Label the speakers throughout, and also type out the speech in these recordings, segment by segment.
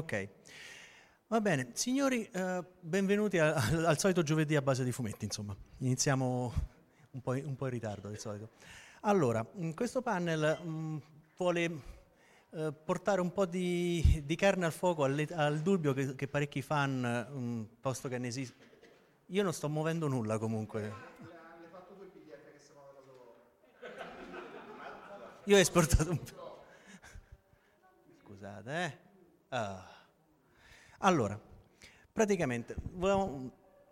Speaker 1: Ok. Va bene, signori, eh, benvenuti a- al, al solito giovedì a base di fumetti, insomma. Iniziamo un po', in- un po' in ritardo di solito. Allora, in questo panel mh, vuole eh, portare un po' di, di carne al fuoco alle- al, dubbio che, che parecchi fan, mh, posto che ne esiste... Io non sto muovendo nulla comunque. Io ho esportato un... Scusate, eh. Ah. Allora, praticamente,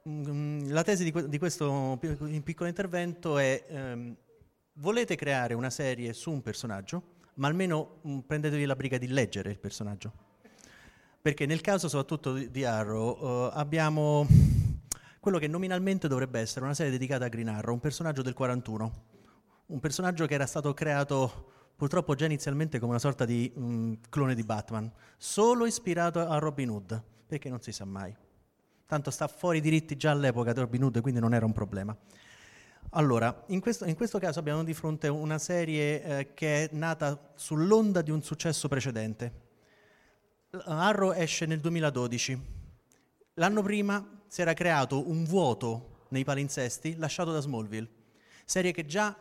Speaker 1: la tesi di, que- di questo pi- piccolo intervento è, ehm, volete creare una serie su un personaggio, ma almeno mm, prendetevi la briga di leggere il personaggio. Perché nel caso soprattutto di, di Arrow eh, abbiamo quello che nominalmente dovrebbe essere una serie dedicata a Green Arrow, un personaggio del 41, un personaggio che era stato creato purtroppo già inizialmente come una sorta di mm, clone di Batman, solo ispirato a Robin Hood, perché non si sa mai. Tanto sta fuori diritti già all'epoca di Robin Hood, quindi non era un problema. Allora, in questo, in questo caso abbiamo di fronte una serie eh, che è nata sull'onda di un successo precedente. Arrow esce nel 2012. L'anno prima si era creato un vuoto nei palinsesti lasciato da Smallville, serie che già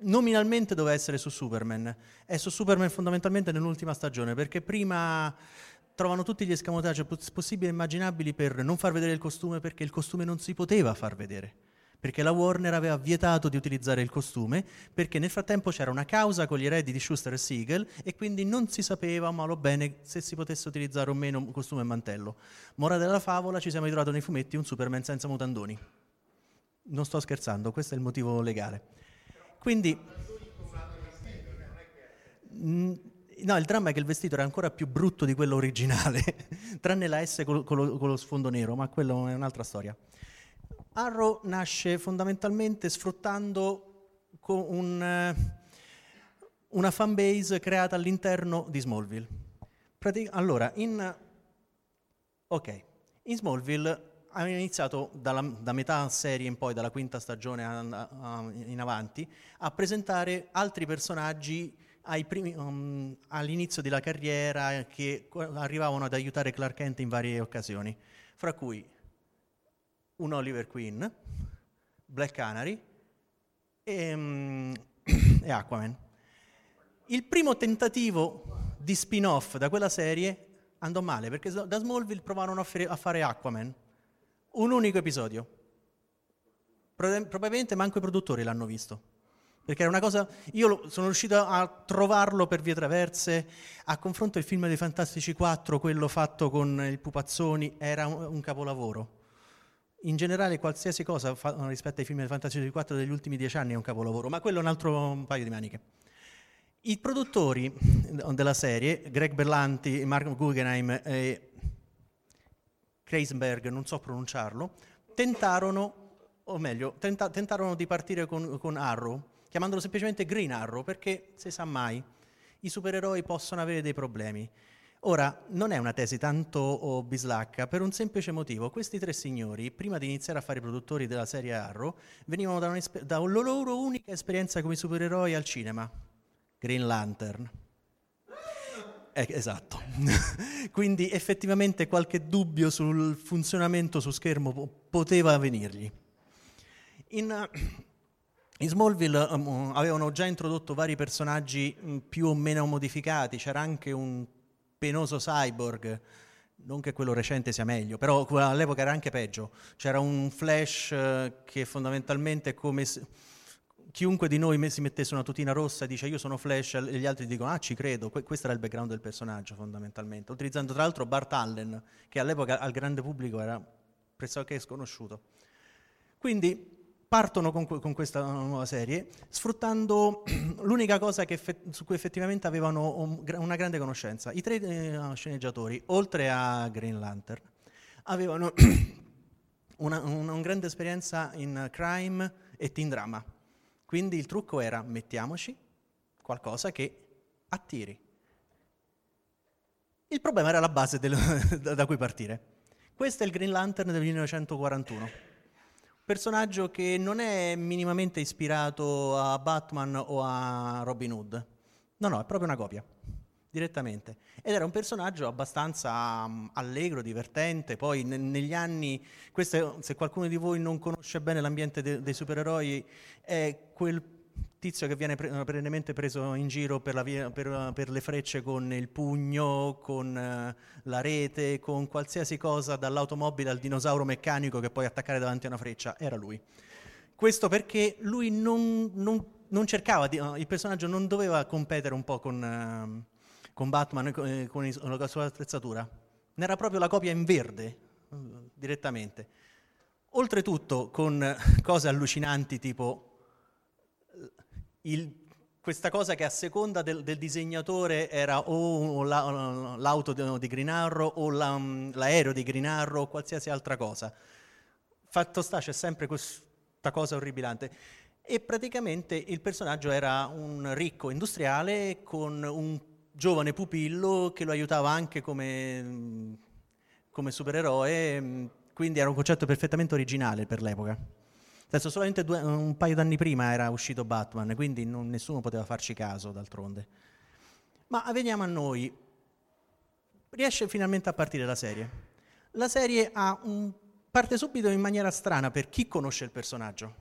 Speaker 1: nominalmente doveva essere su Superman. È su Superman fondamentalmente nell'ultima stagione, perché prima trovano tutti gli escamotage poss- possibili e immaginabili per non far vedere il costume, perché il costume non si poteva far vedere. Perché la Warner aveva vietato di utilizzare il costume, perché nel frattempo c'era una causa con gli eredi di Schuster e Siegel e quindi non si sapeva malo bene se si potesse utilizzare o meno costume e mantello. Morale della favola, ci siamo ritrovati nei fumetti un Superman senza mutandoni. Non sto scherzando, questo è il motivo legale. Quindi... Mm, No, il dramma è che il vestito era ancora più brutto di quello originale, tranne la S con, lo, sfondo nero, ma quello è un'altra storia. Arrow nasce fondamentalmente sfruttando un, eh, una fanbase creata all'interno di Smallville. Allora, in, ok, in Smallville hanno iniziato dalla, da metà serie in poi, dalla quinta stagione in avanti, a presentare altri personaggi primi- um, all'inizio della carriera che arrivavano ad aiutare Clark Kent in varie occasioni, fra cui un Oliver Queen, Black Canary e, mm, e Aquaman. Il primo tentativo di spin-off da quella serie andò male perché da Smallville provarono a fare Aquaman, un unico episodio. Prob- Probabilmente manco i produttori l'hanno visto. Perché era una cosa. Io sono riuscito a trovarlo per vie traverse. A confronto il film dei Fantastici 4, quello fatto con il Pupazzoni, era un, capolavoro. In generale, qualsiasi cosa rispetto ai film dei Fantastici 4 degli ultimi dieci anni è un capolavoro, ma quello è un altro un paio di maniche. I produttori della serie, Greg Berlanti, Mark Guggenheim e Kreisberg, non so pronunciarlo, tentarono, o meglio, tenta- tentarono di partire con, con Arrow, chiamandolo semplicemente Green Arrow, perché si sa mai, i supereroi possono avere dei problemi. Ora, non è una tesi tanto oh, bislacca, per un semplice motivo. Questi tre signori, prima di iniziare a fare i produttori della serie Arrow, venivano da, da una loro unica esperienza come supereroi al cinema, Green Lantern. Eh, esatto. Quindi effettivamente qualche dubbio sul funzionamento su schermo po- poteva venirgli. In, in Smallville um, avevano già introdotto vari personaggi mh, più o meno modificati, c'era anche un penoso cyborg, non che quello recente sia meglio, però all'epoca era anche peggio. C'era un Flash eh, che fondamentalmente come se chiunque di noi si mettesse una tutina rossa e dice io sono Flash e gli altri dicono ah ci credo, Que- questo era il background del personaggio fondamentalmente, utilizzando tra l'altro Bart Allen che all'epoca al grande pubblico era pressoché sconosciuto. Quindi partono con, con questa nuova serie sfruttando l'unica cosa che effe- su cui effettivamente avevano una grande conoscenza. I tre eh, sceneggiatori, oltre a Green Lantern, avevano una, una- una grande esperienza in crime e teen drama. Quindi il trucco era mettiamoci qualcosa che attiri. Il problema era la base del- da, cui partire. Questo è il Green Lantern del 1941. Personaggio che non è minimamente ispirato a Batman o a Robin Hood. No, no, è proprio una copia, direttamente. Ed era un personaggio abbastanza mm, allegro, divertente. Poi ne- negli anni, questo se qualcuno di voi non conosce bene l'ambiente de- dei supereroi, è quel tizio che viene pre- perennemente preso in giro per, via- per- per le frecce con il pugno, con eh, la rete, con qualsiasi cosa, dall'automobile al dinosauro meccanico che puoi attaccare davanti a una freccia. Era lui. Questo perché lui non, non- non cercava, di- il personaggio non doveva competere un po' con, ehm, con Batman e con, e con i- la sua attrezzatura. Ne era proprio la copia in verde, eh, direttamente. Oltretutto con eh, cose allucinanti tipo il- questa cosa che a seconda del, del disegnatore era o la- l'auto di, Green Arrow o la- l'aereo di Green Arrow o qualsiasi altra cosa. Fatto sta, c'è sempre questa cosa orribilante. E praticamente il personaggio era un ricco industriale con un giovane pupillo che lo aiutava anche come, come supereroe, mh, quindi era un concetto perfettamente originale per l'epoca. Adesso solamente due- un paio d'anni prima era uscito Batman, quindi non- nessuno poteva farci caso d'altronde. Ma veniamo a noi. Riesce finalmente a partire la serie. La serie un- parte subito in maniera strana per chi conosce il personaggio.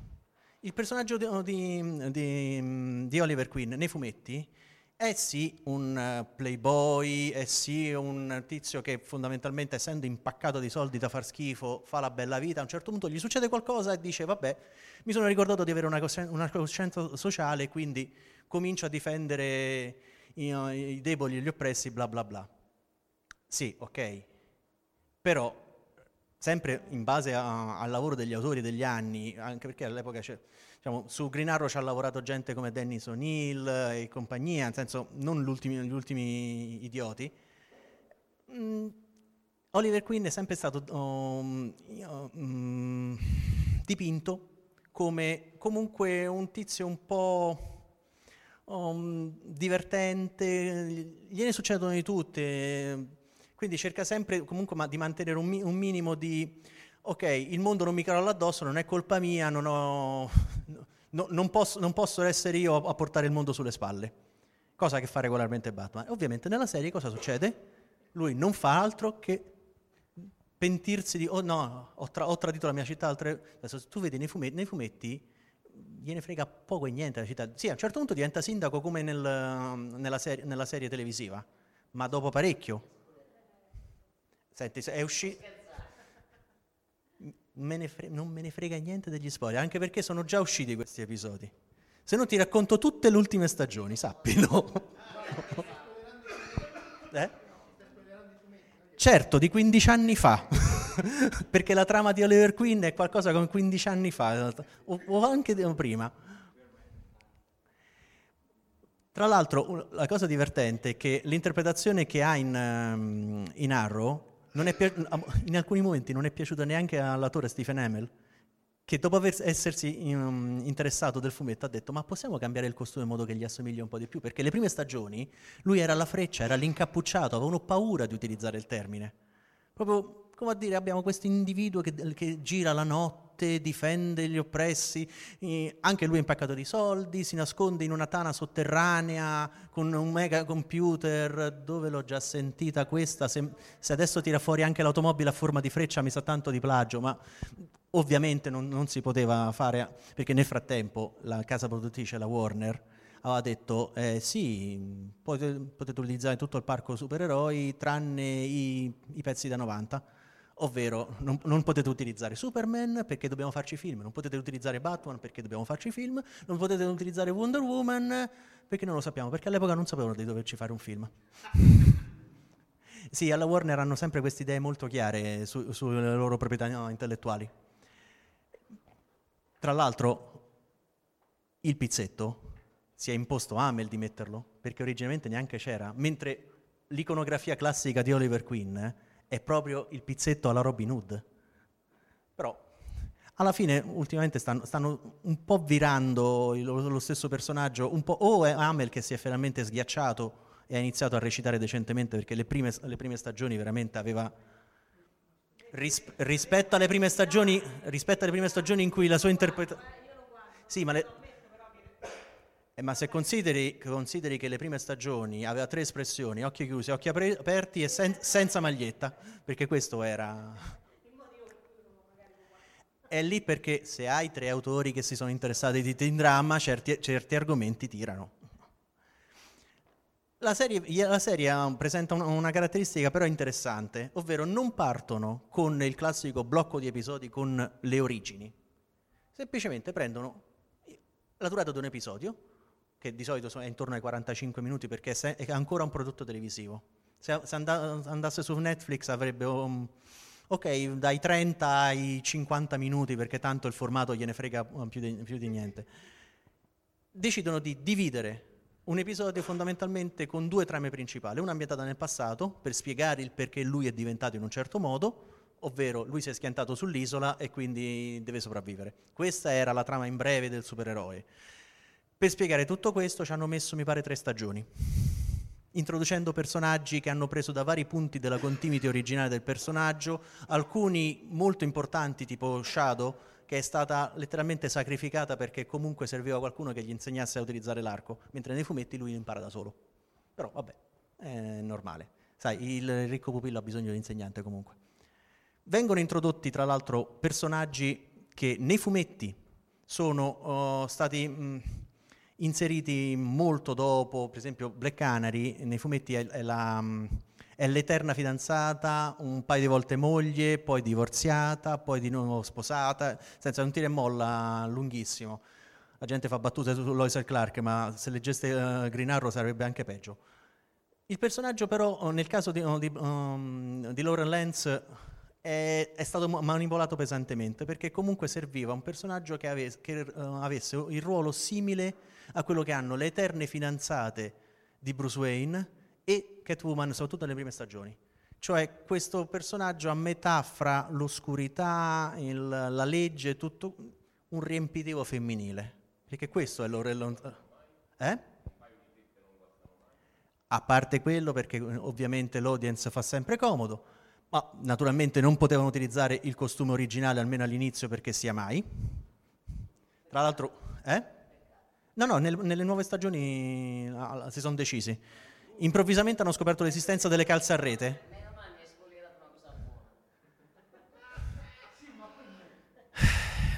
Speaker 1: Il personaggio di, di- di- di Oliver Queen nei fumetti è sì un eh, playboy, è sì un tizio che fondamentalmente essendo impaccato di soldi da far schifo fa la bella vita, a un certo punto gli succede qualcosa e dice vabbè mi sono ricordato di avere una, coscien- una coscienza sociale quindi comincio a difendere i, i deboli e gli oppressi bla bla bla. Sì, ok, però sempre in base a- al lavoro degli autori degli anni, anche perché all'epoca c'è, diciamo, su Green Arrow ci ha lavorato gente come Dennis O'Neill e compagnia, nel senso non l'ultimi- gli ultimi idioti. Mm, Oliver Queen è sempre stato um, io, mm, dipinto come comunque un tizio un po' um, divertente, gliene succedono di tutte, quindi cerca sempre comunque ma- di mantenere un, un minimo di, ok, il mondo non mi crolla addosso, non è colpa mia, non, ho, no- non posso, non posso essere io a, portare il mondo sulle spalle, cosa che fa regolarmente Batman. Ovviamente nella serie cosa succede? Lui non fa altro che pentirsi di, oh no, ho, tra- ho tradito la mia città, altre... Adesso tu vedi nei fumetti, nei fumetti gliene frega poco e niente la città. Sì, a un certo punto diventa sindaco come nel, nella, serie, nella serie televisiva, ma dopo parecchio. Senti, se è uscito... Me fre- non me ne frega niente degli spoiler, anche perché sono già usciti questi episodi. Se no ti racconto tutte le ultime stagioni, sappilo. eh? Certo, di 15 anni fa, perché la trama di Oliver Queen è qualcosa come 15 anni fa, o, o anche prima. Tra l'altro, la cosa divertente è che l'interpretazione che ha in, um, in Arrow pi- in alcuni momenti non è piaciuta neanche all'attore Stephen Hamill, che dopo aver, essersi um, interessato del fumetto ha detto ma possiamo cambiare il costume in modo che gli assomigli un po' di più? Perché le prime stagioni lui era alla freccia, era l'incappucciato, avevano paura di utilizzare il termine. Proprio come a dire abbiamo questo individuo che, che gira la notte notte, difende gli oppressi, eh, anche lui è impaccato di soldi, si nasconde in una tana sotterranea con un mega computer, dove l'ho già sentita questa, se, se adesso tira fuori anche l'automobile a forma di freccia mi sa tanto di plagio, ma ovviamente non, non si poteva fare, perché nel frattempo la casa produttrice, la Warner, aveva detto eh, sì, potete, potete, utilizzare tutto il parco supereroi tranne i, i pezzi da 90 ovvero non, non, potete utilizzare Superman perché dobbiamo farci film, non potete utilizzare Batman perché dobbiamo farci film, non potete utilizzare Wonder Woman perché non lo sappiamo, perché all'epoca non sapevano di doverci fare un film. sì, alla Warner hanno sempre queste idee molto chiare su, sulle loro proprietà intellettuali. Tra l'altro, il pizzetto si è imposto a Amel di metterlo, perché originalmente neanche c'era, mentre l'iconografia classica di Oliver Queen eh, è proprio il pizzetto alla Robin Hood. Però alla fine ultimamente stanno, stanno un po' virando lo, lo, stesso personaggio, un po', o è Amel che si è finalmente sghiacciato e ha iniziato a recitare decentemente perché le prime, le prime stagioni veramente aveva... Ris, rispetto, alle prime stagioni, rispetto alle prime stagioni in cui la sua interpretazione... Sì, ma le, eh, ma se consideri, consideri, che le prime stagioni aveva tre espressioni, occhi chiusi, occhi aperti e sen- senza maglietta, perché questo era... È lì perché se hai tre autori che si sono interessati di teen drama, certi, certi argomenti tirano. La serie, la serie presenta una, una caratteristica però interessante, ovvero non partono con il classico blocco di episodi con le origini, semplicemente prendono la durata di un episodio, che di solito è intorno ai 45 minuti perché è ancora un prodotto televisivo. Se, se andasse su Netflix avrebbe um, ok dai 30 ai 50 minuti perché tanto il formato gliene frega um, più di, più di niente. Decidono di dividere un episodio fondamentalmente con due trame principali, una ambientata nel passato per spiegare il perché lui è diventato in un certo modo, ovvero lui si è schiantato sull'isola e quindi deve sopravvivere. Questa era la trama in breve del supereroe. Per spiegare tutto questo ci hanno messo, mi pare, tre stagioni, introducendo personaggi che hanno preso da vari punti della continuity originale del personaggio, alcuni molto importanti tipo Shadow, che è stata letteralmente sacrificata perché comunque serviva qualcuno che gli insegnasse a utilizzare l'arco, mentre nei fumetti lui impara da solo. Però vabbè, è normale. Sai, il ricco pupillo ha bisogno di insegnante comunque. Vengono introdotti tra l'altro personaggi che nei fumetti sono uh, stati... Mh, inseriti molto dopo, per esempio Black Canary nei fumetti è, è, la, è, l'eterna fidanzata, un paio di volte moglie, poi divorziata, poi di nuovo sposata, senza un tiro e molla lunghissimo. La gente fa battute su Lois e Clark, ma se leggeste uh, Green Arrow sarebbe anche peggio. Il personaggio però, nel caso di, di, um, di Lauren Lance, è, è, stato manipolato pesantemente perché comunque serviva un personaggio che, ave, che uh, avesse il ruolo simile a quello che hanno le eterne fidanzate di Bruce Wayne e Catwoman, soprattutto nelle prime stagioni. Cioè questo personaggio a metà fra l'oscurità, il, la legge, tutto un riempitivo femminile. Perché questo è l'Orello... Eh? A parte quello, perché ovviamente l'audience fa sempre comodo, ma naturalmente non potevano utilizzare il costume originale almeno all'inizio perché sia mai. Tra l'altro, eh? No, no, nel, nelle nuove stagioni ah, si sono decisi. Improvvisamente hanno scoperto l'esistenza delle calze a rete.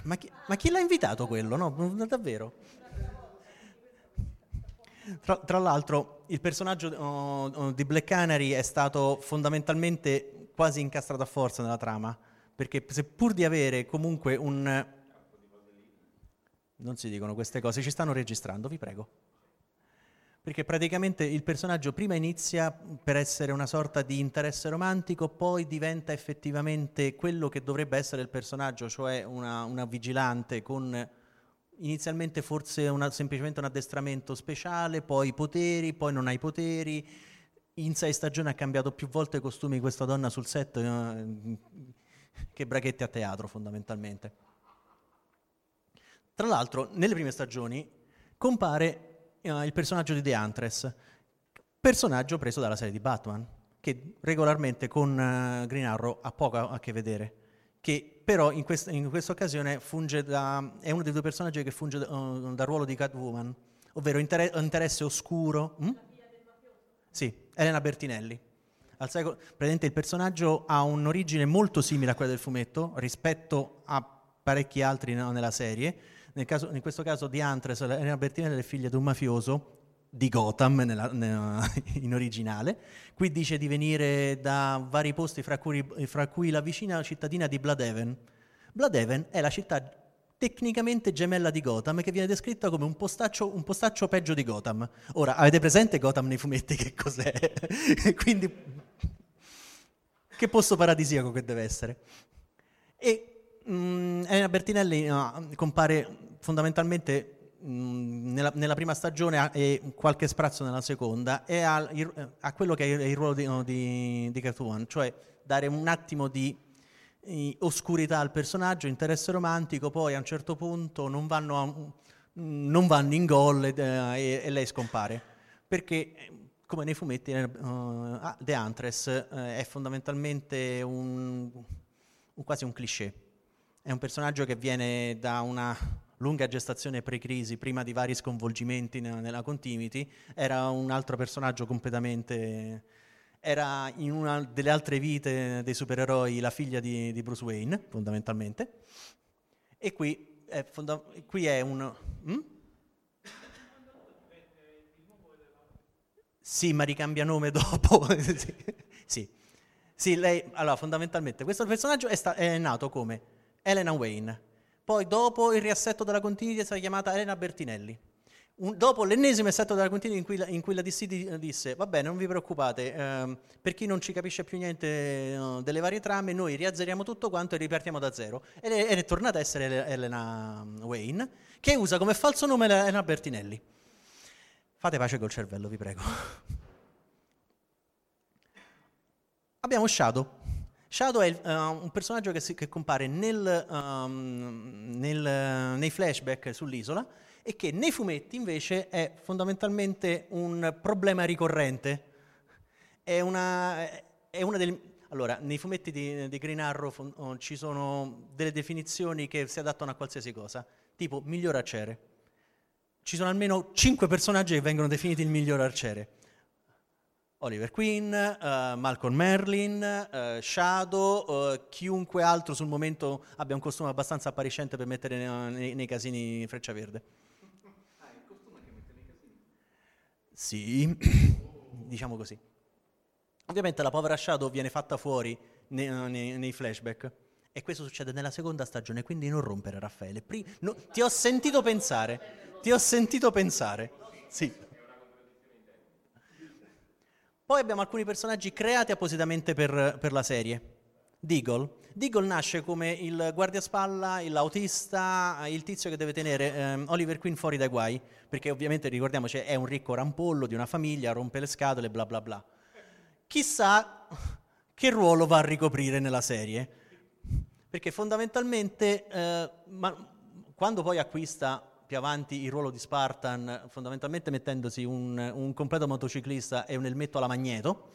Speaker 1: Ma chi, ma chi l'ha invitato quello? No, davvero. Tra, tra l'altro, il personaggio uh, di Black Canary è stato fondamentalmente quasi incastrato a forza nella trama, perché seppur di avere comunque un Non si dicono queste cose, ci stanno registrando, vi prego. Perché praticamente il personaggio prima inizia per essere una sorta di interesse romantico, poi diventa effettivamente quello che dovrebbe essere il personaggio, cioè una, una vigilante con inizialmente forse una, semplicemente un addestramento speciale, poi poteri, poi non ha i poteri. In sei stagioni ha cambiato più volte i costumi di questa donna sul set eh, che braghetti a teatro fondamentalmente. Tra l'altro, nelle prime stagioni compare eh, il personaggio di The Huntress, personaggio preso dalla serie di Batman, che regolarmente con uh, Green Arrow ha poco a che vedere, che però in, quest- in questa occasione funge da, è uno dei due personaggi che funge uh, dal ruolo di Catwoman, ovvero inter- interesse oscuro. Hm? Sì, Elena Bertinelli. Al secolo, praticamente il personaggio ha un'origine molto simile a quella del fumetto rispetto a parecchi altri nella serie. Nel caso, in questo caso di Huntress, Elena Bertinelli è figlia di un mafioso di Gotham nella, nella, in originale. Qui dice di venire da vari posti, fra cui, fra cui la vicina cittadina di Bloodhaven. Bloodhaven è la città tecnicamente gemella di Gotham che viene descritta come un postaccio, un postaccio peggio di Gotham. Ora, avete presente Gotham nei fumetti che cos'è? Quindi, che posto paradisiaco che deve essere. E mh, Elena Bertinelli no, compare fondamentalmente mh, nella, nella, prima stagione e qualche sprazzo nella seconda e ha, ha quello che è il ruolo di, no, di, di Catwoman, cioè dare un attimo di eh, oscurità al personaggio, interesse romantico, poi a un certo punto non vanno, a, non vanno in gol e, e, e, lei scompare. Perché, come nei fumetti, uh, The Huntress uh, è fondamentalmente un, un, quasi un cliché. È un personaggio che viene da una lunga gestazione pre-crisi, prima di vari sconvolgimenti nella, nella continuity, era un altro personaggio completamente... Era in una delle altre vite dei supereroi la figlia di, di Bruce Wayne, fondamentalmente. E qui è, fonda- qui è un... Hm? Sì, ma ricambia nome dopo. sì. sì. Sì, lei, allora fondamentalmente questo personaggio è, sta- è nato come Elena Wayne, poi dopo il riassetto della continuity è stata chiamata Elena Bertinelli. Un, dopo l'ennesimo assetto della continuity in cui la, in cui la DC disse va bene non vi preoccupate ehm, per chi non ci capisce più niente no, delle varie trame noi riazzeriamo tutto quanto e ripartiamo da zero. Ed è, è tornata a essere Elena Wayne che usa come falso nome Elena Bertinelli. Fate pace col cervello vi prego. Abbiamo Shadow. Shadow è uh, un personaggio che, si, che compare nel, um, nel, nei flashback sull'isola e che nei fumetti invece è fondamentalmente un problema ricorrente. È una, è una delle, allora, nei fumetti di, di Green Arrow oh, ci sono delle definizioni che si adattano a qualsiasi cosa, tipo miglior arciere. Ci sono almeno cinque personaggi che vengono definiti il miglior arciere. Oliver Queen, uh, Malcolm Merlin, uh, Shadow, uh, chiunque altro sul momento abbia un costume abbastanza appariscente per mettere nei, nei, nei casini Freccia Verde. Ah, è il costume che mette nei casini? Sì, diciamo così. Ovviamente la povera Shadow viene fatta fuori nei, nei, nei, flashback e questo succede nella seconda stagione, quindi non rompere Raffaele. Pri- no, ti ho sentito pensare, ti ho sentito pensare. Sì. Poi abbiamo alcuni personaggi creati appositamente per, per la serie. Deagle. Deagle nasce come il guardiaspalla, l'autista, il tizio che deve tenere ehm, Oliver Queen fuori dai guai, perché ovviamente ricordiamoci è un ricco rampollo di una famiglia, rompe le scatole, bla bla bla. Chissà che ruolo va a ricoprire nella serie, perché fondamentalmente eh, ma, quando poi acquista più avanti il ruolo di Spartan, fondamentalmente mettendosi un, un completo motociclista e un elmetto alla magneto,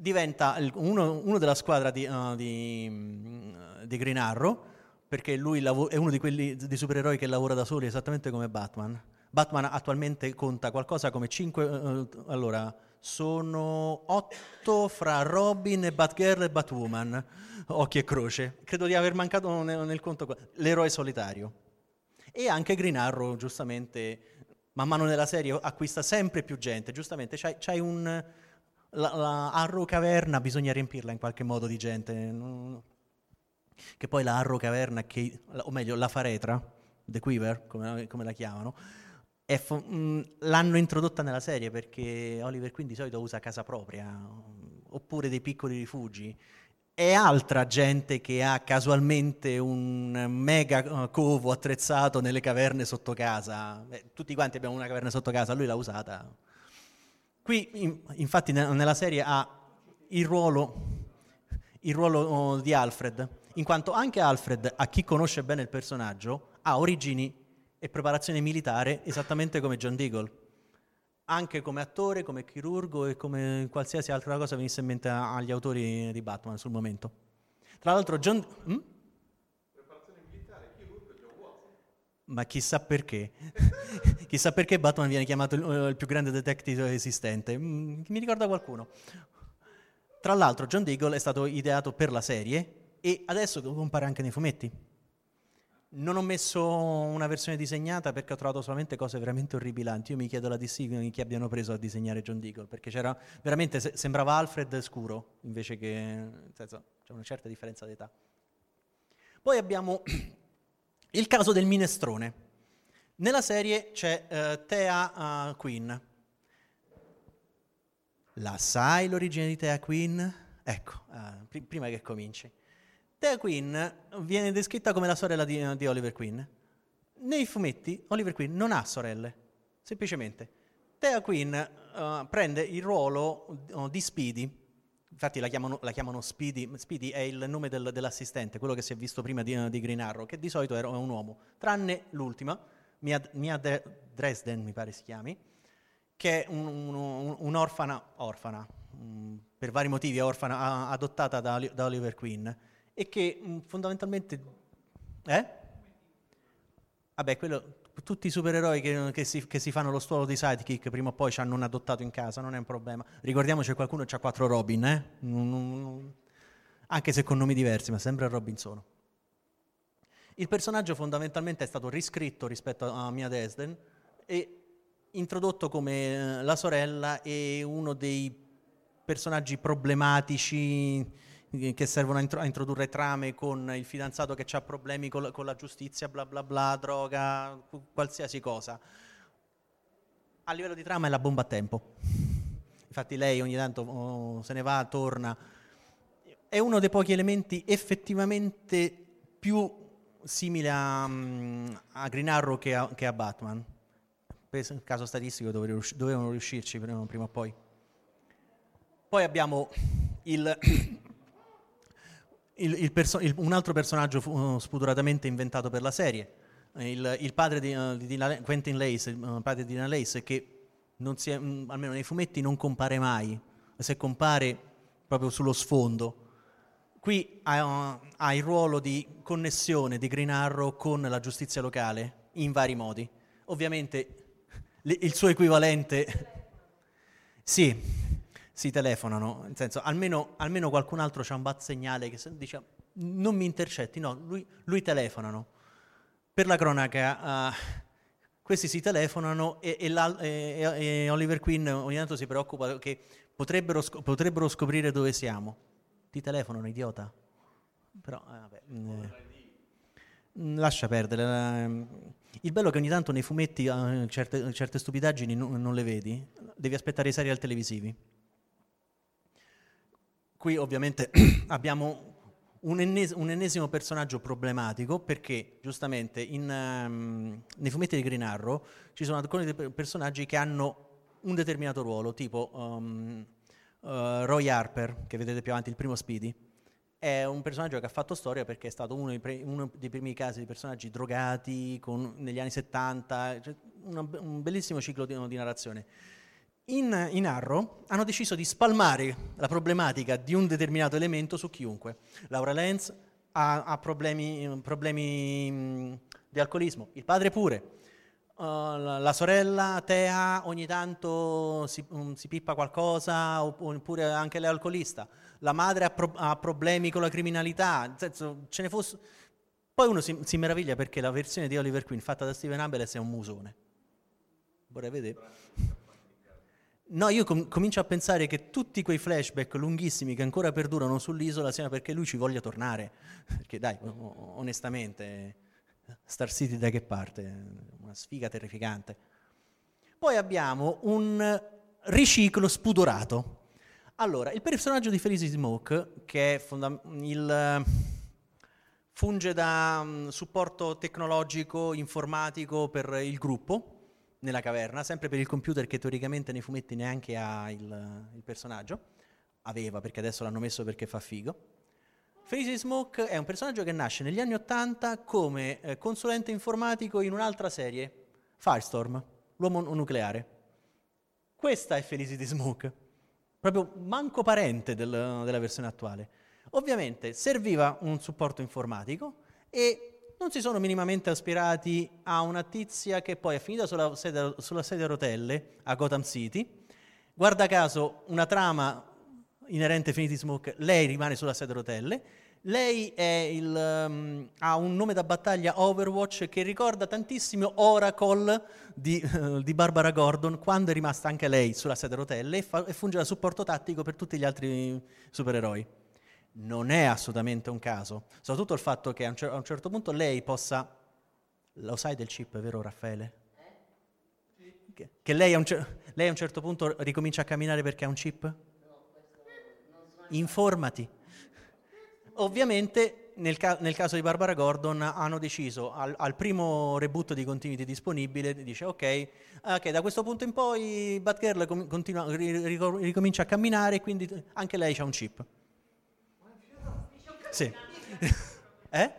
Speaker 1: diventa uno, uno, della squadra di, uh, di, di, Green Arrow, perché lui lav- è uno di quelli di supereroi che lavora da soli, esattamente come Batman. Batman attualmente conta qualcosa come 5... Uh, allora, sono 8 fra Robin, e Batgirl e Batwoman, occhi e croce. Credo di aver mancato nel, nel conto l'eroe solitario. E anche Green Arrow, giustamente, man mano nella serie acquista sempre più gente. Giustamente, c'hai, c'hai un... La, la, Arrow Caverna bisogna riempirla in qualche modo di gente. Che poi la Arrow Caverna, che, o meglio, la Faretra, The Quiver, come, come la chiamano, fo- mh, l'hanno introdotta nella serie perché Oliver Queen di solito usa casa propria, oppure dei piccoli rifugi. È altra gente che ha casualmente un mega eh, covo attrezzato nelle caverne sotto casa. Beh, tutti quanti abbiamo una caverna sotto casa, lui l'ha usata. Qui, in- infatti, ne- nella serie ha il ruolo, il ruolo oh, di Alfred, in quanto anche Alfred, a chi conosce bene il personaggio, ha origini e preparazione militare esattamente come John Deagle. Anche come attore, come chirurgo e come qualsiasi altra cosa venisse in mente agli autori di Batman sul momento. Tra l'altro John... Mm? Ma chissà perché. chissà perché Batman viene chiamato il, il più grande detective esistente. Mm, mi ricorda qualcuno. Tra l'altro John Deagle è stato ideato per la serie e adesso compare anche nei fumetti. Non ho messo una versione disegnata perché ho trovato solamente cose veramente orribilanti. Io mi chiedo la DC chi abbiano preso a disegnare John Deagle, perché c'era veramente se- sembrava Alfred scuro, invece che nel senso, c'è una certa differenza d'età. Poi abbiamo il caso del minestrone. Nella serie c'è eh, Thea eh, Queen. La sai l'origine di Thea Queen? Ecco, ah, pri- prima che cominci. Thea Queen viene descritta come la sorella di, di Oliver Queen. Nei fumetti Oliver Queen non ha sorelle, semplicemente. Thea Queen eh, prende il ruolo eh, di Speedy, infatti la chiamano, la chiamano Speedy, Speedy è il nome del- dell'assistente, quello che si è visto prima di, di Green Arrow, che di solito era un uomo, tranne l'ultima, Mia, Mia Dre- Dresden mi pare si chiami, che è un- un- un'orfana, orfana, mm, per vari motivi è orfana, adottata da, da Oliver Queen e che mm, fondamentalmente... Eh? Vabbè, quello, tutti i supereroi che, che si, che si fanno lo stuolo di sidekick prima o poi ci hanno un adottato in casa, non è un problema. Ricordiamoci che qualcuno ha quattro Robin, eh? Anche se con nomi diversi, ma sempre Robin sono. Il personaggio fondamentalmente è stato riscritto rispetto a Mia Desden e introdotto come eh, la sorella e uno dei personaggi problematici eh, che servono a, intro- a introdurre trame con il fidanzato che ha problemi con la, giustizia, bla bla bla, droga, qu- qualsiasi cosa. A livello di trama è la bomba a tempo. Infatti lei ogni tanto oh, se ne va, torna. È uno dei pochi elementi effettivamente più simile a, mm, a Green Arrow che a, che a Batman. Per caso statistico dovevano riusci- dovevano riuscirci prima, o poi. Poi abbiamo il, il- perso- il- un altro personaggio fu- uh, spudoratamente inventato per la serie, il, il padre di, uh, di Dina- Quentin Lace, il uh, padre di Dina Lace, che è- mm, almeno nei fumetti non compare mai, se compare proprio sullo sfondo. Qui ha, ha il ruolo di connessione di Green Arrow con la giustizia locale in vari modi. Ovviamente il suo equivalente... Sì, si telefonano, nel senso almeno, almeno qualcun altro c'ha un bat segnale che dice non mi intercetti, no, lui, lui telefonano. Per la cronaca, eh, questi si telefonano e, e l'al- e- e- Oliver Queen ogni tanto si preoccupa che potrebbero, potrebbero scoprire dove siamo. Ti telefonano, idiota. Però, eh, vabbè, mm, mm, lascia perdere. ehm, Il bello è che ogni tanto nei fumetti eh, certe, certe stupidaggini non, non le vedi, devi aspettare i serial televisivi. Qui ovviamente abbiamo un, ennes- un ennesimo personaggio problematico perché giustamente in, ehm, nei fumetti di Green Arrow ci sono alcuni personaggi che hanno un determinato ruolo, tipo um, eh, Roy Harper, che vedete più avanti, il primo Speedy, è un personaggio che ha fatto storia perché è stato uno dei, pre- uno dei primi casi di personaggi drogati con- negli anni 70, cioè una un bellissimo ciclo di, di narrazione. In, in Arrow hanno deciso di spalmare la problematica di un determinato elemento su chiunque. Laura Lenz ha, ha problemi, problemi mh, di alcolismo, il padre pure. Uh, la, la sorella Tea ogni tanto si, um, si pippa qualcosa, opp- oppure anche lei è alcolista. La madre ha, pro- ha problemi con la criminalità. Senso, ce ne fosse... Poi uno si, si meraviglia perché la versione di Oliver Queen fatta da Steven Abelez è un musone. Vorrei vedere. No, io com- comincio a pensare che tutti quei flashback lunghissimi che ancora perdurano sull'isola siano perché lui ci voglia tornare. Perché dai, onestamente, Star City da che parte? Una sfiga terrificante. Poi abbiamo un riciclo spudorato. Allora, il personaggio di Felicity Smoke, che fonda- il, funge da um, supporto tecnologico, informatico per il gruppo nella caverna, sempre per il computer che teoricamente nei fumetti neanche ha il, il personaggio. Aveva, perché adesso l'hanno messo perché fa figo. Felicity Smoke è un personaggio che nasce negli anni Ottanta come eh, consulente informatico in un'altra serie, Firestorm, l'uomo nucleare. Questa è Felicity Smoke, proprio manco parente del- della versione attuale. Ovviamente serviva un supporto informatico e non si sono minimamente aspirati a una tizia che poi è finita sulla sedia, sulla sedia a rotelle a Gotham City. Guarda caso, una trama inerente a Infinity Smoke, lei rimane sulla sedia a rotelle. Lei il, um, ha un nome da battaglia Overwatch che ricorda tantissimo Oracle di, eh, di Barbara Gordon quando è rimasta anche lei sulla sedia a rotelle e, fa- e funge da supporto tattico per tutti gli altri supereroi. Non è assolutamente un caso, soprattutto il fatto che a un, cer- a un certo punto lei possa... Lo sai del chip, vero Raffaele? Che, che lei, a un cer- lei a un certo punto ricomincia a camminare perché ha un chip? Informati. Ovviamente nel, ca- nel caso di Barbara Gordon hanno deciso al, al primo reboot di Continuity disponibile, dice ok, ok, da questo punto in poi Batgirl com- continua- ri- ri- ricomincia a camminare, quindi anche lei ha un chip. Sì. eh?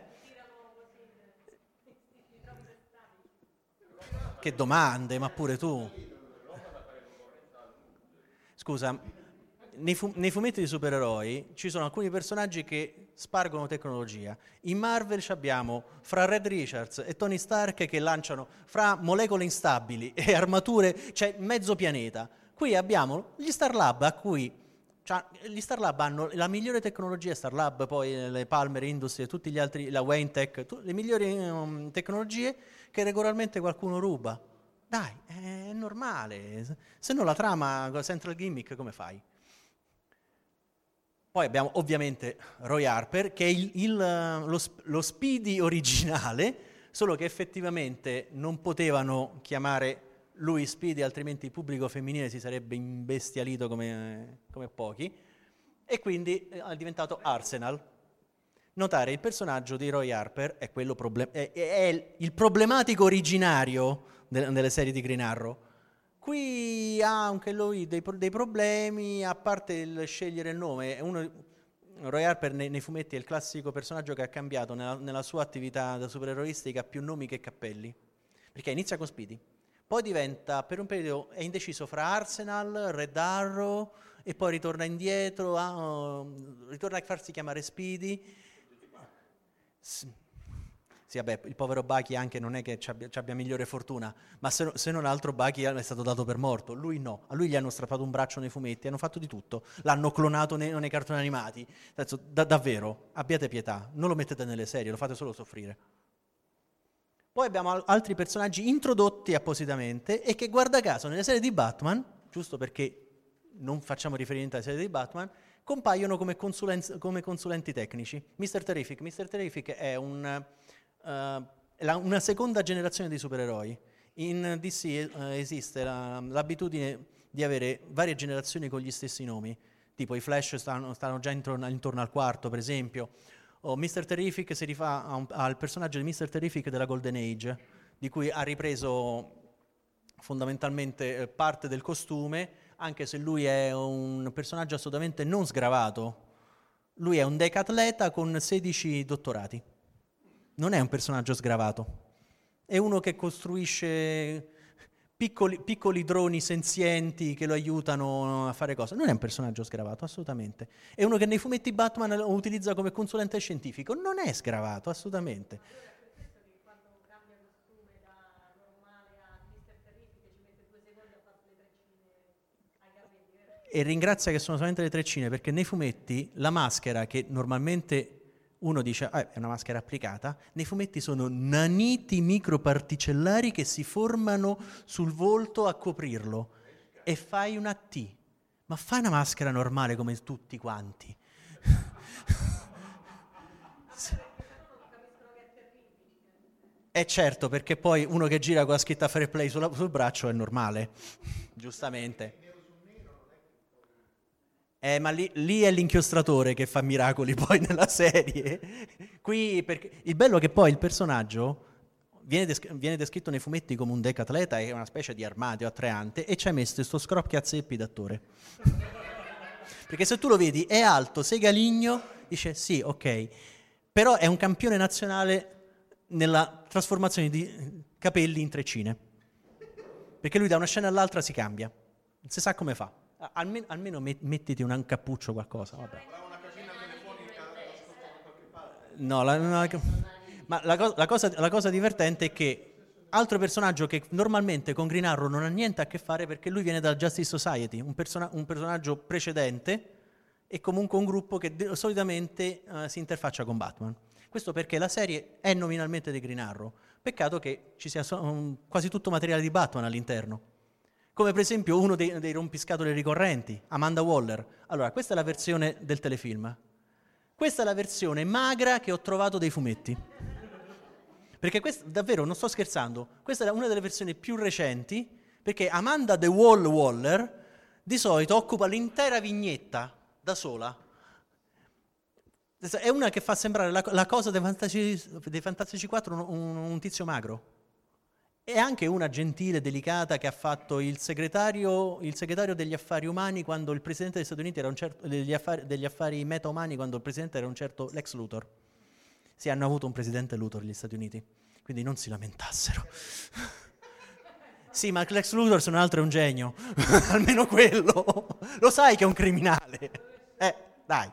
Speaker 1: Che domande, ma pure tu. Scusa, nei, fu- nei fumetti di supereroi ci sono alcuni personaggi che spargono tecnologia. In Marvel abbiamo fra Red Richards e Tony Stark che lanciano fra molecole instabili e armature, c'è mezzo pianeta. Qui abbiamo gli Star Lab a cui cioè, gli Star Lab hanno la migliore tecnologia, Star Lab, poi le Palmer Industries e tutti gli altri, la Wayne Tech, tu- le migliori um, tecnologie che regolarmente qualcuno ruba. Dai, è normale. Se no la trama Central Gimmick come fai? Poi abbiamo ovviamente Roy Harper, che è il- il, lo, lo Speedy originale, solo che effettivamente non potevano chiamare lui Speedy, altrimenti il pubblico femminile si sarebbe imbestialito come, come pochi, e quindi eh, è diventato Arsenal. Notare il personaggio di Roy Harper è, quello proble- è- è il problematico originario de- delle serie di Green Arrow. Qui ha anche lui dei, dei problemi, a parte il scegliere il nome. uno- Roy Harper nei, nei fumetti è il classico personaggio che ha cambiato nella, nella sua attività da supereroistica più nomi che cappelli. Perché inizia con Speedy, poi diventa per un periodo è indeciso fra Arsenal, Red Arrow e poi ritorna indietro, a- ritorna a farsi chiamare Speedy. S- Sì, vabbè, il povero Bucky anche non è che ci abbia, ci abbia migliore fortuna, ma se, se non altro Bucky è stato dato per morto, lui no, a lui gli hanno strappato un braccio nei fumetti, hanno fatto di tutto, l'hanno clonato nei, nei cartoni animati, Adesso, da- davvero, abbiate pietà, non lo mettete nelle serie, lo fate solo soffrire. Poi abbiamo al- altri personaggi introdotti appositamente e che guarda caso nelle serie di Batman, giusto perché non facciamo riferimento alle serie di Batman, compaiono come, consulenz- come consulenti tecnici. Mr. Terrific. Mr. Terrific è un, la- una seconda generazione di supereroi. In DC eh, esiste la- l'abitudine di avere varie generazioni con gli stessi nomi, tipo i Flash stanno, stanno già intorno, intorno al quarto, per esempio, o Mr. Terrific si rifà al personaggio di Mr. Terrific della Golden Age, di cui ha ripreso fondamentalmente eh, parte del costume, anche se lui è un personaggio assolutamente non sgravato. Lui è un decatleta con 16 dottorati. Non è un personaggio sgravato. È uno che costruisce piccoli, piccoli droni senzienti che lo aiutano a fare cose. Non è un personaggio sgravato, assolutamente. È uno che nei fumetti Batman lo utilizza come consulente scientifico. Non è sgravato, assolutamente. E ringrazia che sono solamente le treccine perché nei fumetti la maschera che normalmente uno dice "Ah, è una maschera applicata, nei fumetti sono naniti microparticellari che si formano sul volto a coprirlo e fai una T. Ma fai una maschera normale come tutti quanti. è certo, perché poi uno che gira con la scritta fair play sulla- sul braccio è normale, giustamente. Eh, ma lì, lì è l'inchiostratore che fa miracoli poi nella serie. Qui, perché, il bello è che poi il personaggio viene, desc- viene descritto nei fumetti come un decatleta, è una specie di armadio attraente, e ci hai messo questo scrocchiazeppi d'attore. Perché se tu lo vedi è alto, segaligno, dice sì, ok, però è un campione nazionale nella trasformazione di capelli in treccine. Perché lui da una scena all'altra si cambia, non si sa come fa. Almeno, almeno met- mettiti un cappuccio qualcosa. Vabbè. No, la, la- ma la, co- la cosa, la cosa divertente è che altro personaggio che normalmente con Green Arrow non ha niente a che fare perché lui viene dal Justice Society, un, persona- un personaggio precedente e comunque un gruppo che de- solitamente eh, si interfaccia con Batman. Questo perché la serie è nominalmente di Green Arrow, peccato che ci sia so- um, quasi tutto materiale di Batman all'interno. Come per esempio uno dei, dei rompiscatole ricorrenti, Amanda Waller. Allora, questa è la versione del telefilm. Questa è la versione magra che ho trovato dei fumetti. Perché questa, davvero, non sto scherzando, questa è una delle versioni più recenti, perché Amanda The Wall Waller di solito occupa l'intera vignetta da sola. È una che fa sembrare la, la cosa dei Fantastici, dei Fantastici 4 un, un- un tizio magro. È anche una gentile, delicata che ha fatto il segretario, il segretario degli affari umani quando il presidente degli Stati Uniti era un certo, degli affari, degli affari meta-umani quando il presidente era un certo Lex Luthor. Sì, hanno avuto un presidente Luthor gli Stati Uniti, quindi non si lamentassero. Sì, ma Lex Luthor se non altro è un genio, almeno quello. Lo sai che è un criminale. Eh, dai.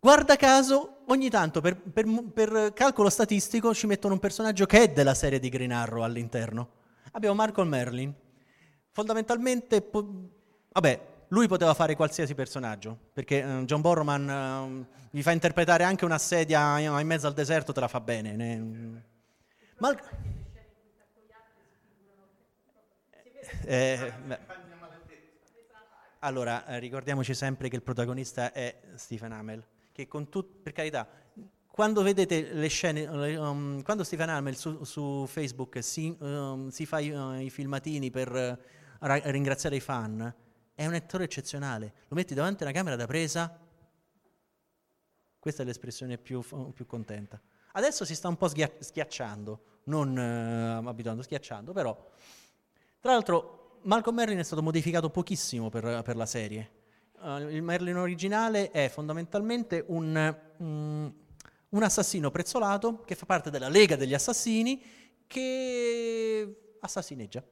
Speaker 1: Guarda caso, ogni tanto per, per- per calcolo statistico ci mettono un personaggio che è della serie di Green Arrow all'interno. Abbiamo Malcolm Merlin. Fondamentalmente, po- vabbè, lui poteva fare qualsiasi personaggio, perché eh, John Borroman eh, gli fa interpretare anche una sedia in mezzo al deserto, te la fa bene. ne- Mal- Eh. Allora, eh, ricordiamoci sempre che il protagonista è Stephen Amell, che con tut- per carità, quando vedete le scene, um, quando Stephen Amell su, su Facebook si, um, si fa i, uh, i filmatini per eh, ra- ringraziare i fan, è un attore eccezionale. Lo metti davanti a una camera da presa, questa è l'espressione più, più contenta. Adesso si sta un po' sghia- schiacciando, non eh, abituando, schiacciando, però tra l'altro, Malcolm Merlin è stato modificato pochissimo per, per la serie. Eh, il Merlin originale è fondamentalmente un, mm, un assassino prezzolato che fa parte della Lega degli Assassini che assassineggia.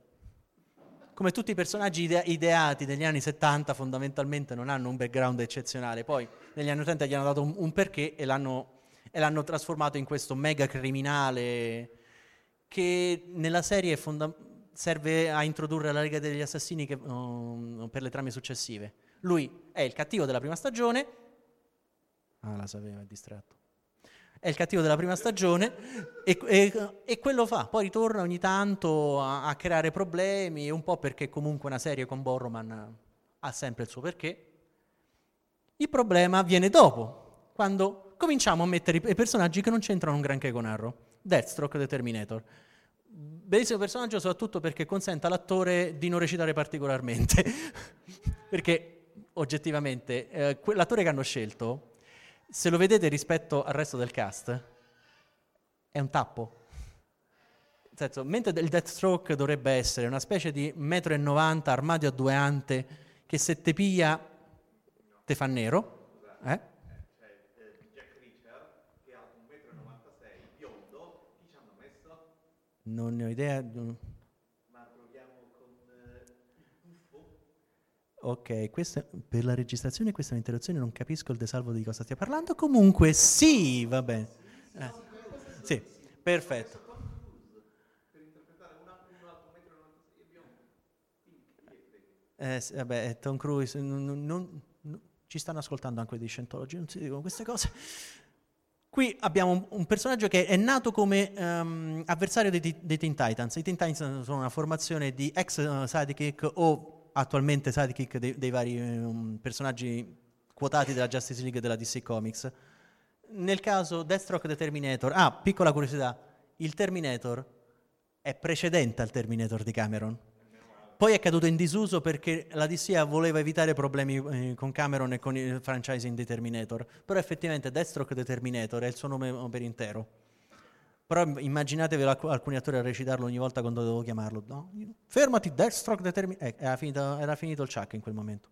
Speaker 1: Come tutti i personaggi idea- ideati negli anni 70 fondamentalmente non hanno un background eccezionale, poi negli anni 80 gli hanno dato un, un perché e l'hanno, e l'hanno trasformato in questo mega criminale che nella serie fonda- serve a introdurre la Lega degli Assassini che, um, per le trame successive. Lui è il cattivo della prima stagione. Ah, la sapeva, è distratto. È il cattivo della prima stagione e, e- e quello fa. Poi ritorna ogni tanto a, a creare problemi, un po' perché comunque una serie con Borroman ha sempre il suo perché. Il problema viene dopo, quando cominciamo a mettere i personaggi che non c'entrano un granché con Arrow. Deathstroke The Terminator. Bellissimo personaggio soprattutto perché consente all'attore di non recitare particolarmente. perché oggettivamente eh, l'attore che hanno scelto, se lo vedete rispetto al resto del cast, è un tappo. Nel senso, mentre il Deathstroke dovrebbe essere una specie di 1,90 m armadio a due ante che se te piglia te fa nero, eh? Non ne ho idea. Ok, questa, per la registrazione questa è un'interruzione, non capisco il desalvo di cosa stia parlando. Comunque sì, va bene. Eh, sì, perfetto. Eh, vabbè, è Tom Cruise, non- non- non- ci stanno ascoltando anche dei scientologi, non si dicono queste cose. Qui abbiamo un, un personaggio che è nato come ehm, avversario dei, dei Teen Titans. I Teen Titans sono una formazione di ex eh, sidekick o attualmente sidekick dei, dei vari ehm, personaggi quotati della Justice League e della DC Comics. Nel caso Deathstroke The Terminator, ah, piccola curiosità, il Terminator è precedente al Terminator di Cameron. Poi è caduto in disuso perché la DC voleva evitare problemi eh, con Cameron e con il franchising di Terminator. Però effettivamente Deathstroke The Terminator è il suo nome per intero. Però immaginatevi alcuni attori a recitarlo ogni volta quando dovevo chiamarlo. No? Fermati, Deathstroke The Terminator. Eh, era, finito, era finito il chuck in quel momento.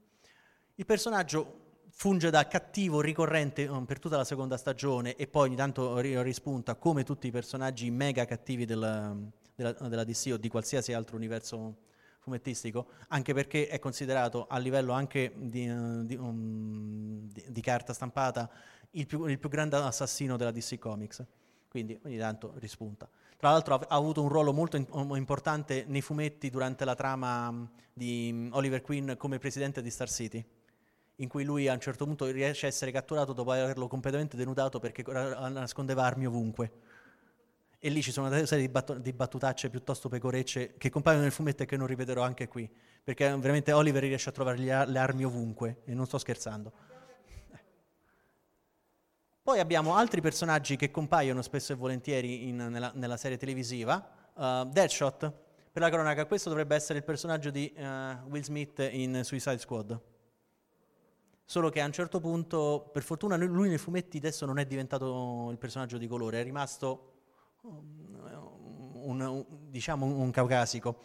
Speaker 1: Il personaggio funge da cattivo ricorrente um, per tutta la seconda stagione e poi ogni tanto rispunta come tutti i personaggi mega cattivi della, della, della DC o di qualsiasi altro universo fumettistico, anche perché è considerato a livello anche di, uh, di, um, di, di carta stampata il più, il più, grande assassino della DC Comics. Quindi ogni tanto rispunta. Tra l'altro ha, avuto un ruolo molto um, importante nei fumetti durante la trama um, di um, Oliver Queen come presidente di Star City, in cui lui a un certo punto riesce a essere catturato dopo averlo completamente denudato perché nascondeva armi ovunque e lì ci sono una serie di, di, battutacce piuttosto pecorecce che compaiono nel fumetto e che non ripeterò anche qui, perché veramente Oliver riesce a trovare ar- le armi ovunque, e non sto scherzando. Poi abbiamo altri personaggi che compaiono spesso e volentieri in, nella, nella, serie televisiva. Uh, Deadshot, per la cronaca, questo dovrebbe essere il personaggio di uh, Will Smith in Suicide Squad. Solo che a un certo punto, per fortuna, lui nei fumetti adesso non è diventato il personaggio di colore, è rimasto un, un, diciamo un caucasico,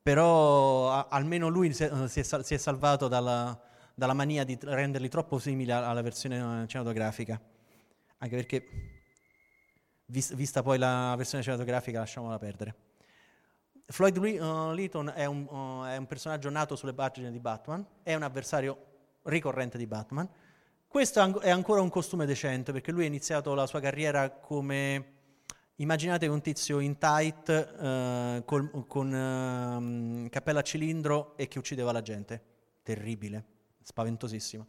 Speaker 1: però a, almeno lui si è, si è, si è salvato dalla, dalla, mania di renderli troppo simili alla versione cinematografica, anche perché vis, vista poi la versione cinematografica lasciamola perdere. Floyd uh, Leaton è un, uh, è un personaggio nato sulle pagine di Batman, è un avversario ricorrente di Batman. Questo è ancora un costume decente perché lui ha iniziato la sua carriera come Immaginate un tizio in tight eh, col, con eh, cappella a cilindro e che uccideva la gente. Terribile, spaventosissimo.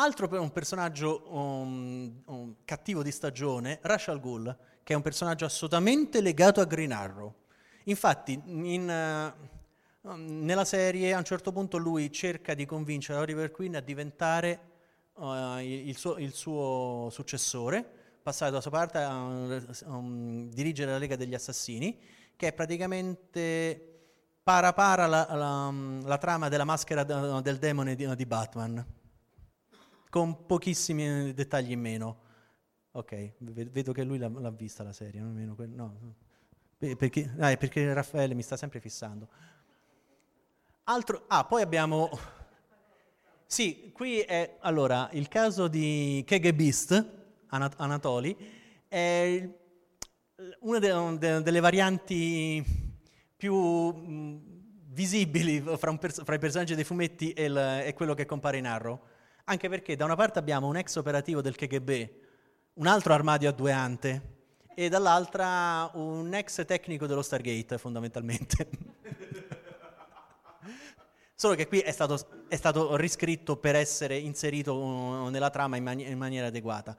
Speaker 1: Altro per un personaggio um, um, cattivo di stagione, Rachel Ghoul, che è un personaggio assolutamente legato a Green Arrow. Infatti, in, uh, nella serie a un certo punto lui cerca di convincere Oliver Queen a diventare uh, il, suo, il suo successore passare dalla sua parte a um, dirigere la Lega degli Assassini, che è praticamente para para la, la, la trama della maschera del demone di, di, Batman, con pochissimi dettagli in meno. Ok, vedo che lui l'ha, l'ha vista la serie, non que- no. Perché, ah, perché Raffaele mi sta sempre fissando. Altro, ah, poi abbiamo... Sì, qui è allora il caso di KGBist, Anatoli, è una de- de- delle varianti più mh, visibili fra, pers- fra, i personaggi dei fumetti e, l- e, quello che compare in Arrow. Anche perché da una parte abbiamo un ex operativo del KGB, un altro armadio a due ante, e dall'altra un ex tecnico dello Stargate, fondamentalmente. Solo che qui è stato, è stato, riscritto per essere inserito uh, nella trama in, mani- in maniera adeguata.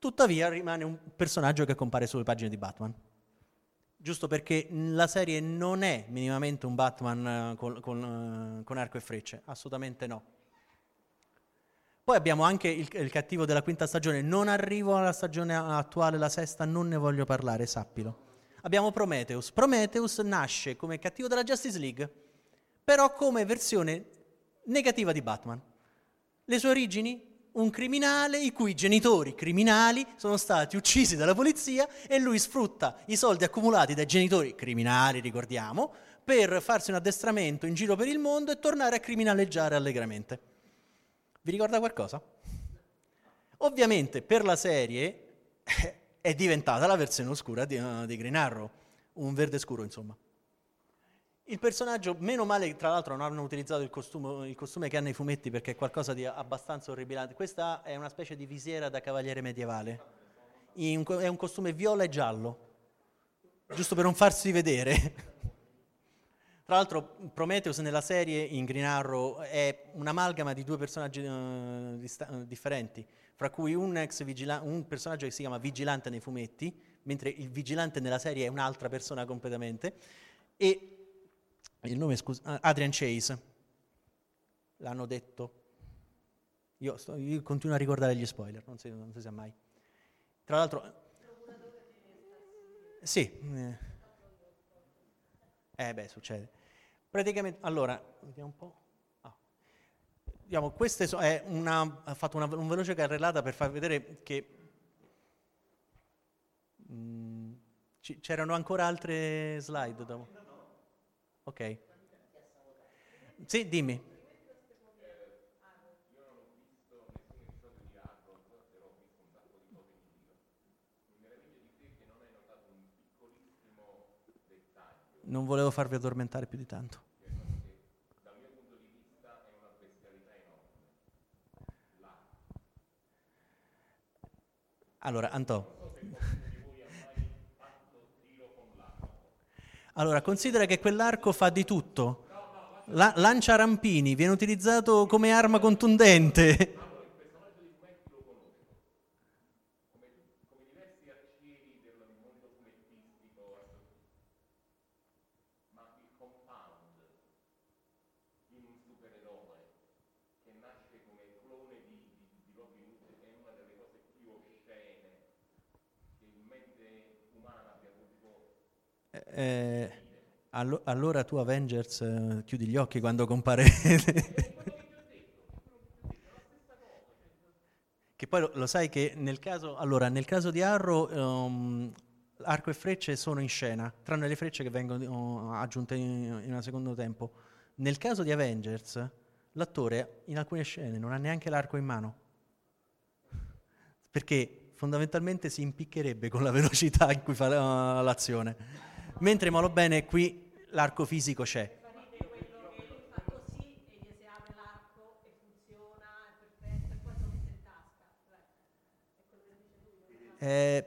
Speaker 1: Tuttavia rimane un personaggio che compare sulle pagine di Batman. Giusto perché la serie non è minimamente un Batman uh, con, con, uh, con, arco e frecce, assolutamente no. Poi abbiamo anche il, il, cattivo della quinta stagione, non arrivo alla stagione attuale, la sesta, non ne voglio parlare, sappilo. Abbiamo Prometheus. Prometheus nasce come cattivo della Justice League, però come versione negativa di Batman. Le sue origini? un criminale i cui genitori criminali sono stati uccisi dalla polizia e lui sfrutta i soldi accumulati dai genitori criminali, ricordiamo, per farsi un addestramento in giro per il mondo e tornare a criminaleggiare allegramente. Vi ricorda qualcosa? Ovviamente per la serie è diventata la versione oscura di, uh, di Green Arrow, un verde scuro insomma. Il personaggio, meno male tra l'altro non hanno utilizzato il costume, il costume, che hanno i fumetti perché è qualcosa di abbastanza orribilante. Questa è una specie di visiera da cavaliere medievale. In, è un costume viola e giallo, giusto per non farsi vedere. Tra l'altro Prometheus nella serie in Green Arrow è un'amalgama di due personaggi uh, dista- differenti, fra cui un, vigila- un personaggio che si chiama Vigilante nei fumetti, mentre il Vigilante nella serie è un'altra persona completamente, e il nome, scusa, ah, Adrian Chase, l'hanno detto. Io, sto- io continuo a ricordare gli spoiler, non si, non si sa mai. Tra l'altro... Sì. eh. Eh beh, succede. Praticamente, allora, vediamo un po'. Ah. Diciamo, queste so- è una, ha fatto una, un veloce carrellata per far vedere che mm, ci- c'erano ancora altre slide dopo. Ok. Sì, dimmi. Non volevo farvi addormentare più di tanto. Allora, Antò. Allora, considera che quell'arco fa di tutto. La- lancia rampini, viene utilizzato come arma contundente. Eh, allo- allora tu Avengers eh, chiudi gli occhi quando compare. che poi lo, lo sai che nel caso, allora, nel caso di Arrow ehm, arco e frecce sono in scena, tranne le frecce che vengono oh, aggiunte in, in un secondo tempo. Nel caso di Avengers, l'attore in alcune scene non ha neanche l'arco in mano perché fondamentalmente si impiccherebbe con la velocità in cui fa uh, l'azione. Mentre malo bene qui l'arco fisico c'è. Eh,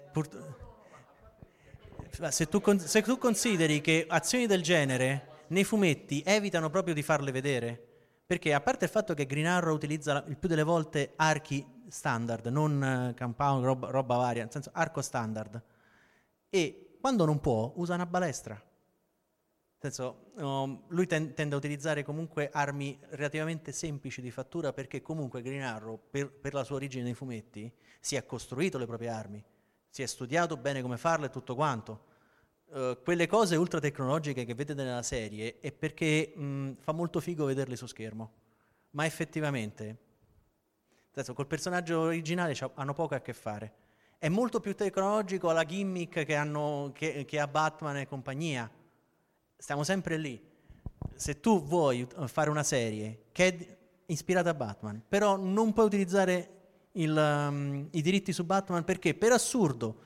Speaker 1: se, tu se tu consideri che azioni del genere nei fumetti evitano proprio di farle vedere, perché a parte il fatto che Green Arrow utilizza il più delle volte archi standard, non eh, compound, roba, roba varia, nel senso arco standard, e quando non può usa una balestra. Senso, um, lui ten- tende a utilizzare comunque armi relativamente semplici di fattura perché comunque Green Arrow, per, per la sua origine nei fumetti, si è costruito le proprie armi, si è studiato bene come farle e tutto quanto. Eh, quelle cose ultra tecnologiche che vedete nella serie è perché mh, fa molto figo vederle su schermo, ma effettivamente, adesso col personaggio originale hanno poco a che fare. È molto più tecnologico la gimmick che, hanno, che, che ha Batman e compagnia. Stiamo sempre lì. Se tu vuoi ut- fare una serie che è ispirata a Batman, però non puoi utilizzare il, um, i diritti su Batman perché, per assurdo,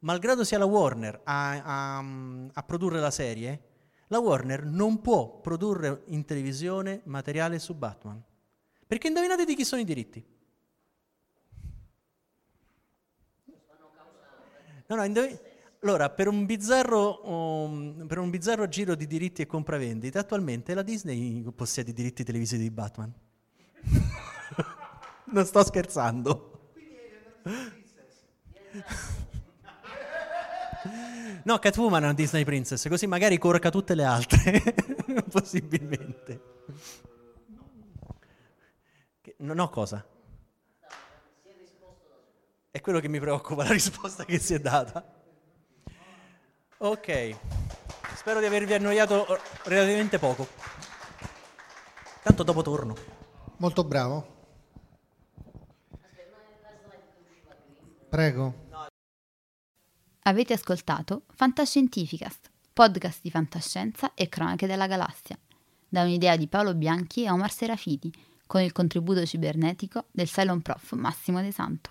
Speaker 1: malgrado sia la Warner a, a- a produrre la serie, la Warner non può produrre in televisione materiale su Batman. Perché indovinate di chi sono i diritti? No, no, indovi- allora, per un, bizzarro, um, per un bizzarro giro di diritti e compravendite, attualmente la Disney possiede i diritti televisivi di Batman. non sto scherzando. No, Catwoman è una Disney Princess, così magari corca tutte le altre, possibilmente. Non ho cosa. È quello che mi preoccupa, la risposta che si è data. Ok, spero di avervi annoiato eh, relativamente poco. Tanto dopo torno.
Speaker 2: Molto bravo. Prego.
Speaker 3: Avete ascoltato Fantascientificast, podcast di fantascienza e cronache della galassia, da un'idea di Paolo Bianchi e Omar Serafiti, con il contributo cibernetico del Cylon Prof Massimo De Santo.